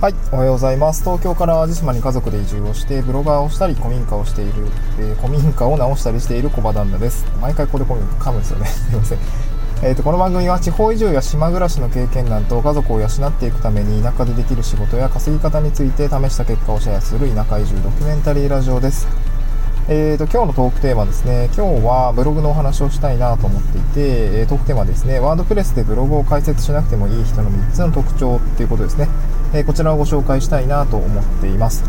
はい、おはようございます。東京から淡路島に家族で移住をして、ブロガーをしたり、古民家をしている、えー古民家を直したりしている小場旦那です。毎回これ噛むんですよね。すいません。えー、とこの番組は地方移住や島暮らしの経験談と家族を養っていくために田舎でできる仕事や稼ぎ方について試した結果をシェアする田舎移住ドキュメンタリーラジオです。えー、と今日のトークテーマですね。今日はブログのお話をしたいなと思っていて、えトークテーマはですね。ワードプレスでブログを解説しなくてもいい人の3つの特徴っていうことですね、えーこちらをご紹介したいなと思っています。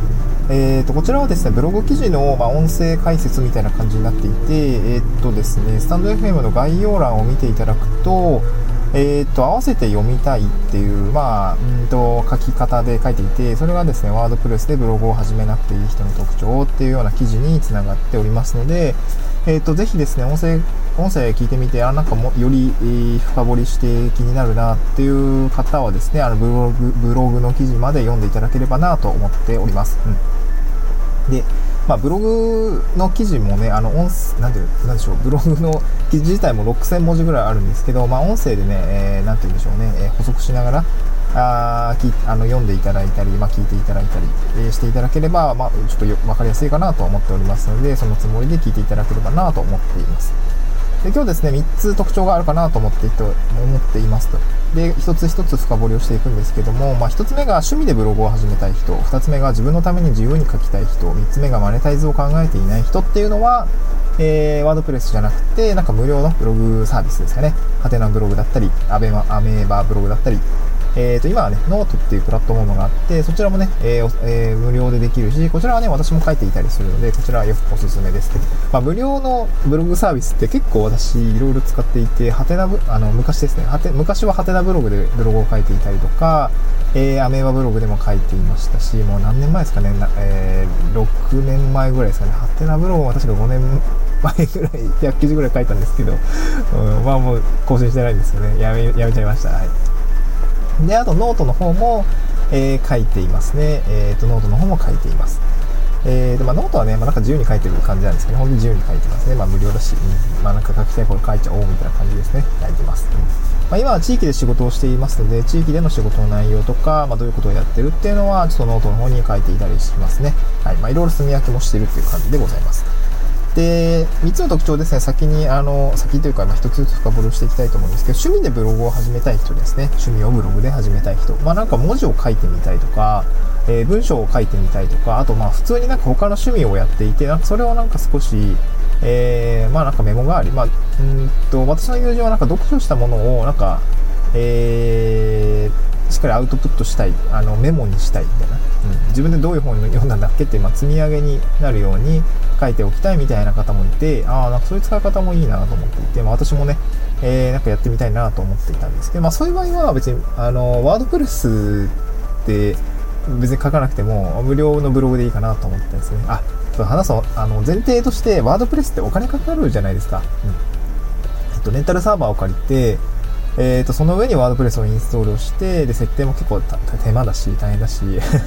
えー、とこちらはですねブログ記事の、まあ、音声解説みたいな感じになっていてえーとですねスタンド FM の概要欄を見ていただくとえー、と合わせて読みたいっていう、まあ、うんと書き方で書いていてそれがですねワードプレスでブログを始めなくていい人の特徴っていうような記事につながっておりますので、えー、とぜひですね音声音声聞いてみてあなんかもより、深掘りして気になるなっていう方はですねあのブログブログの記事まで読んでいただければなと思っております。うんで、まあ、ブログの記事もね、あの音声なんて言うなんでしょう、ブログの記事自体も6000文字ぐらいあるんですけど、まあ、音声でね、えーなんて言うんでしょうね、えー補足しながら、あーきあの読んでいただいたり、まあ、聞いていただいたり、えーしていただければ、まあ、ちょっとよ分かりやすいかなと思っておりますので、そのつもりで聞いていただければなと思っています。で今日ですね、3つ特徴があるかなと思っていて思っていますと。で、1つ1つ深掘りをしていくんですけども、まあ、1つ目が趣味でブログを始めたい人、2つ目が自分のために自由に書きたい人、3つ目がマネタイズを考えていない人っていうのは、えー WordPress じゃなくて、なんか無料のブログサービスですかね。はてなブログだったり、アベマ、アメーバブログだったり、えー、と今はね、ノートっていうプラットフォームがあって、そちらもね、えーえー無料でできるし、こちらはね、私も書いていたりするので、こちらはよくおすすめです。まあ、無料のブログサービスって結構私、いろいろ使っていて、ハテナブ、あの、昔ですね、ハテ昔はハテナブログでブログを書いていたりとか、えーアメーバブログでも書いていましたし、もう何年前ですかね、なえー6年前ぐらいですかね、ハテナブログも確か5年前ぐらい、100記事ぐらい書いたんですけど、うん、まあもう更新してないんですよね。やめ、やめちゃいました。はい。で、あとノートの方も、えー書いていますね。えっ、と、ノートの方も書いています。えーでまあ、ノートはね、まあ、なんか自由に書いてる感じなんですけど、本当に自由に書いてますね。まあ、無料だし、うんまあ、なんか書きたいこと書いちゃおうみたいな感じですね。書いてます。うんまあ、今は地域で仕事をしていますので、地域での仕事の内容とか、まあ、どういうことをやってるっていうのは、ちょっとノートの方に書いていたりしますね。はい。まあ、いろいろ棲み分けもしてるっていう感じでございます。で、3つの特徴ですね、先に、あの、先というか、ま、1つずつ深掘りしていきたいと思うんですけど、趣味でブログを始めたい人ですね。趣味をブログで始めたい人。まあ、なんか文字を書いてみたいとか、えー文章を書いてみたいとか、あと、まあ、普通になんか他の趣味をやっていて、なんかそれをなんか少し、えーまあ、なんかメモがあり、まあ、うんと、私の友人はなんか読書したものを、なんか、えーしっかりアウトプットしたい、あのメモにしたいみたいな、うん、自分でどういう本を読んだんだっけって、まあ、積み上げになるように書いておきたいみたいな方もいて、ああ、なんかそういう使い方もいいなと思っていて、まあ、私もね、えーなんかやってみたいなと思っていたんですけど、まあ、そういう場合は別に、あの、ワードプレスって別に書かなくても、無料のブログでいいかなと思ってですね。あ、そう話そう、あの、前提として、ワードプレスってお金かかるじゃないですか。うん。えっと、レンタルサーバーを借りて、えー、とその上にワードプレスをインストールしてで設定も結構手間だし大変だし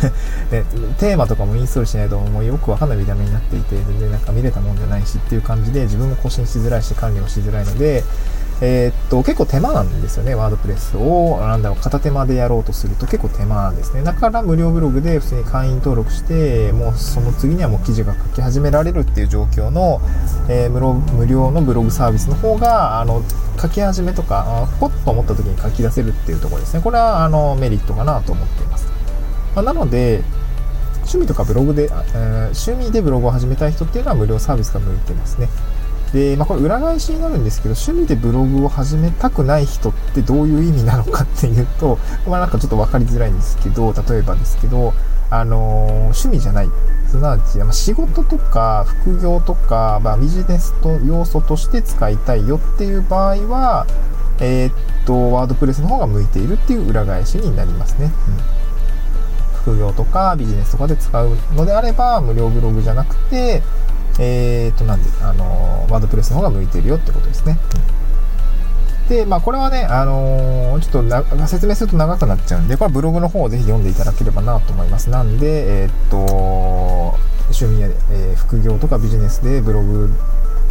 でテーマとかもインストールしないともうよくわかんない見た目になっていて全然なんか見れたもんじゃないしっていう感じで自分も更新しづらいし管理もしづらいので、えーっと結構手間なんですよねワードプレスを。なんだろう片手間でやろうとすると結構手間なんですね。だから無料ブログで普通に会員登録してもうその次にはもう記事が書き始められるっていう状況の、えー無料のブログサービスの方があの書き始めとかポッと思った時に書き出せるっていうところですねこれはあのメリットかなと思っています、まあなので趣味とかブログで、えー趣味でブログを始めたい人っていうのは無料サービスが向いてますね。で、まあ、これ裏返しになるんですけど、趣味でブログを始めたくない人ってどういう意味なのかっていうと、まあ、なんかちょっと分かりづらいんですけど、例えばですけど、あの趣味じゃない。すなわち、ま、仕事とか副業とか、まあ、ビジネスと要素として使いたいよっていう場合は、えーっと、ワードプレスの方が向いているっていう裏返しになりますね。うん副業とかビジネスとかで使うのであれば、無料ブログじゃなくて、えー、と、なんで、あの、ワードプレスの方が向いているよってことですね。うんで、まあ、これはね、あのーちょっとな説明すると長くなっちゃうんで、これはブログの方をぜひ読んでいただければなと思います。なんで、えーっと、趣味や、えー副業とかビジネスでブログ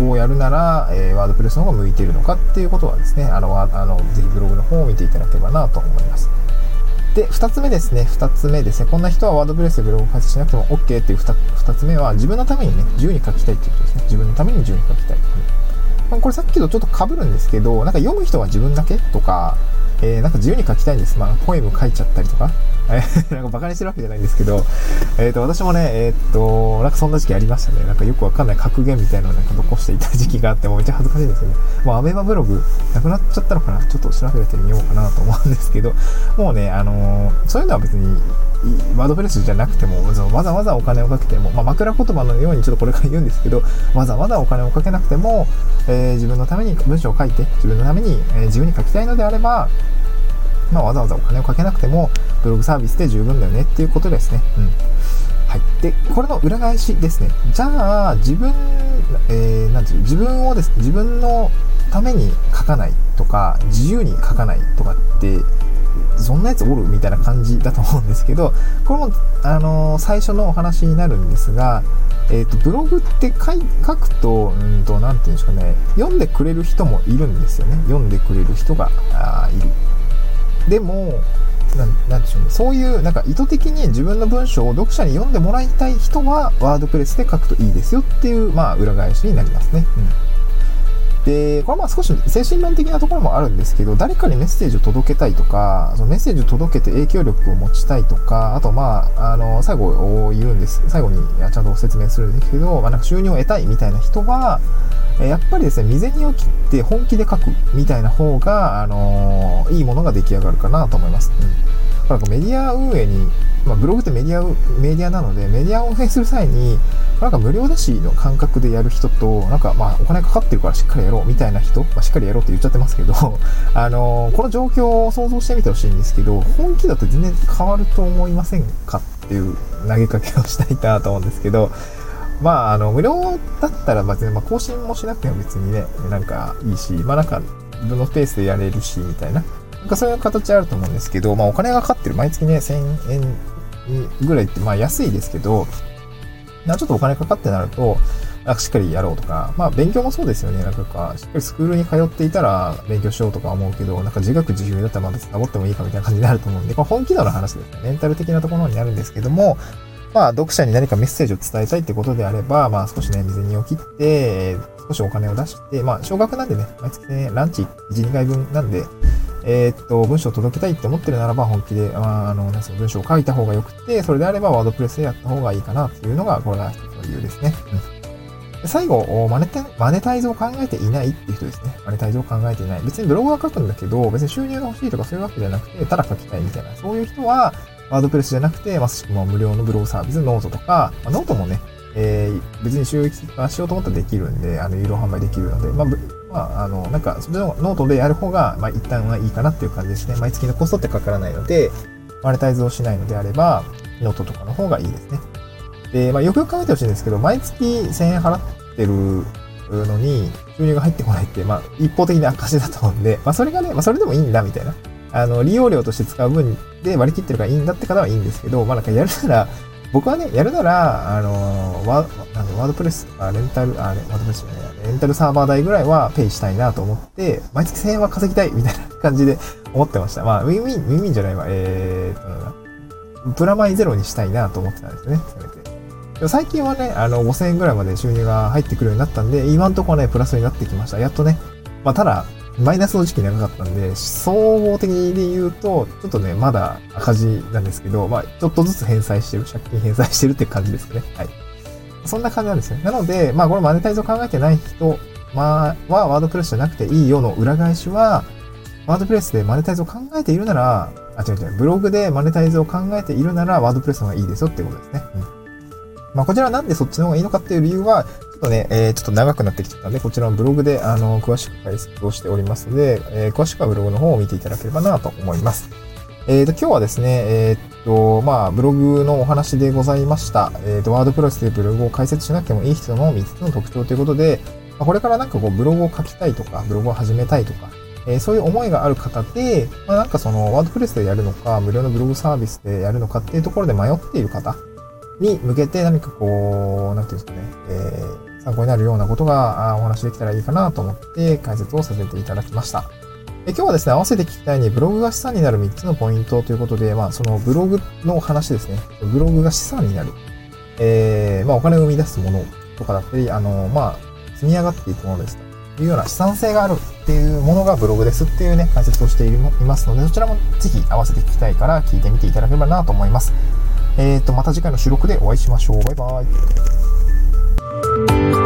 をやるなら、えーワードプレスの方が向いているのかっていうことはですね、あの、あのぜひブログの方を見ていただければなと思います。で、二つ目ですね。二つ目ですね。こんな人はワードプレスでブログを開設しなくても OK っていう二二つ目は、自分のためにね、自由に書きたいっていうことですね。自分のために自由に書きたい。ま、これさっきとちょっと被るんですけど、なんか読む人は自分だけとか、えー、なんか自由に書きたいんです。まあ、ポエム書いちゃったりとか。なんかバカにしてるわけじゃないんですけど、えっ、ー、と、私もね、えっ、ー、と、なんかそんな時期ありましたね。なんかよくわかんない格言みたいなのをなんか残していた時期があって、もうめっちゃ恥ずかしいですよね。もうアメマブログなくなっちゃったのかなちょっと調べてみようかなと思うんですけど、もうね、あのそういうのは別に、ワードプレスじゃなくても、わざわざお金をかけても、まあ、枕言葉のようにちょっとこれから言うんですけど、わざわざお金をかけなくても、え、自分のために文章を書いて、自分のために、えー、自由に書きたいのであれば、まあ、わざわざお金をかけなくても、ブログサービスで十分だよねっていうことですね。うん。はい。で、これの裏返しですね。じゃあ、自分、えー、なんていう、自分をですね、自分のために書かないとか、自由に書かないとかって、そんなやつおる？みたいな感じだと思うんですけど、これも、あの、最初のお話になるんですが、えっ、ー、と、ブログって書くと、うんと、なんていうんですかね、読んでくれる人もいるんですよね。読んでくれる人がいる。でも、なんでしょうね。そういう、なんか意図的に自分の文章を読者に読んでもらいたい人は、ワードプレスで書くといいですよっていう、まあ、裏返しになりますね。うんで、これはまあ少し精神論的なところもあるんですけど、誰かにメッセージを届けたいとか、そのメッセージを届けて影響力を持ちたいとか、あとまあ、あの、最後を言うんです。最後にちゃんと説明するんですけど、まあなんか収入を得たいみたいな人は、やっぱりですね、未然に起きて本気で書くみたいな方が、あのいいものが出来上がるかなと思います。うんだかメディア運営に、まあ、ブログってメディア、メディアなので、メディアを運営する際に、なんか無料だしの感覚でやる人と、なんかまあお金かかってるからしっかりやろうみたいな人、まあ、しっかりやろうって言っちゃってますけど、あのー、この状況を想像してみてほしいんですけど、本気だと全然変わると思いませんかっていう投げかけをしたいなと思うんですけど、まあ、あの、無料だったら、まあ、まあ、更新もしなくても別にね、なんかいいし、まあなんか、自分のペースでやれるし、みたいな。なんかそういう形あると思うんですけど、まあお金がかかってる、毎月ね、1000円ぐらいって、まあ安いですけど、なちょっとお金かかってなると、なんかしっかりやろうとか、まあ勉強もそうですよね。なんか、しっかりスクールに通っていたら勉強しようとか思うけど、なんか自学自習だったらまあ別にサボってもいいかみたいな感じになると思うんで、これ本気度の話ですね。メンタル的なところになるんですけども、まあ読者に何かメッセージを伝えたいってことであれば、まあ少しね、水にを切って、少しお金を出して、まあ少額なんでね、毎月ね、ランチ1、2回分なんで、えー、っと、文章を届けたいって思ってるならば、本気で、まあ、あの、文章を書いた方が良くて、それであればワードプレスでやった方がいいかなっていうのが、これが一つの理由ですね。うん、最後マネタ、マネタイズを考えていないっていう人ですね。マネタイズを考えていない。別にブログは書くんだけど、別に収入が欲しいとかそういうわけじゃなくて、ただ書きたいみたいな、そういう人は、WordPressじゃなくて、まさしくも無料のブログサービス、ノートとか、まあ、ノートもね、えー、別に収益化しようと思ったらできるんで、あの、有料販売できるので、まあ、まあ、あの、なんか、それノートでやる方が、まあ、一旦はいいかなっていう感じですね。毎月のコストってかからないので、マネタイズをしないのであれば、ノートとかの方がいいですね。で、まあ、よくよく考えてほしいんですけど、毎月1000円払ってるのに、収入が入ってこないって、まあ、一方的に赤字だと思うんで、まあ、それがね、まあ、それでもいいんだ、みたいな。あの、利用料として使う分で割り切ってるからいいんだって方はいいんですけど、まあ、なんかやるなら、僕はね、やるなら、あの、ワなんで WordPressとかレンタル、あれ、 WordPressじゃない、レンタルサーバー代ぐらいはペイしたいなと思って、毎月1000円は稼ぎたいみたいな感じで 思ってました。まあ、ウィンウィン、ウィンウィンじゃないわ、えーと、プラマイゼロにしたいなと思ってたんですよね、せめて。で最近はね、あの、5000円ぐらいまで収入が入ってくるようになったんで、今んところね、プラスになってきました。やっとね。まあ、ただ、マイナスの時期長かったんで、総合的に言うと、ちょっとね、まだ赤字なんですけど、まあ、ちょっとずつ返済してる、借金返済してるって感じですかね。はい。そんな感じなんですね。なので、まあ、これマネタイズを考えてない人、まあ、はワードプレスじゃなくていいよの裏返しは、ワードプレスでマネタイズを考えているなら、あ、違う違う、ブログでマネタイズを考えているなら、ワードプレスの方がいいですよってことですね。うん。まあ、こちらなんでそっちの方がいいのかっていう理由は、とね、えー、ちょっと長くなってきちゃったんで、こちらのブログで、あの、詳しく解説をしておりますので、えー、詳しくはブログの方を見ていただければなと思います。えーと、今日はですね、え、っと、まあ、ブログのお話でございました。え、っと、ワードプレスでブログを解説しなくてもいい人の3つの特徴ということで、ま、これからなんかこう、ブログを書きたいとか、ブログを始めたいとか、え、そういう思いがある方で、まあ、なんかその、ワードプレスでやるのか、無料のブログサービスでやるのかっていうところで迷っている方に向けて何かこう、なんていうんですかね、えー参考になるようなことがお話できたらいいかなと思って解説をさせていただきました。今日はですね、合わせて聞きたいに、ブログが資産になる3つのポイントということで、まあ、そのブログの話ですね。ブログが資産になる。えー、まあ、お金を生み出すものとかだったり、あの、まあ、積み上がっていくものですというような資産性があるっていうものがブログですっていうね、解説をしていますので、そちらもぜひ合わせて聞きたいから聞いてみていただければなと思います。えーと、また次回の収録でお会いしましょう。バイバイ。嗯。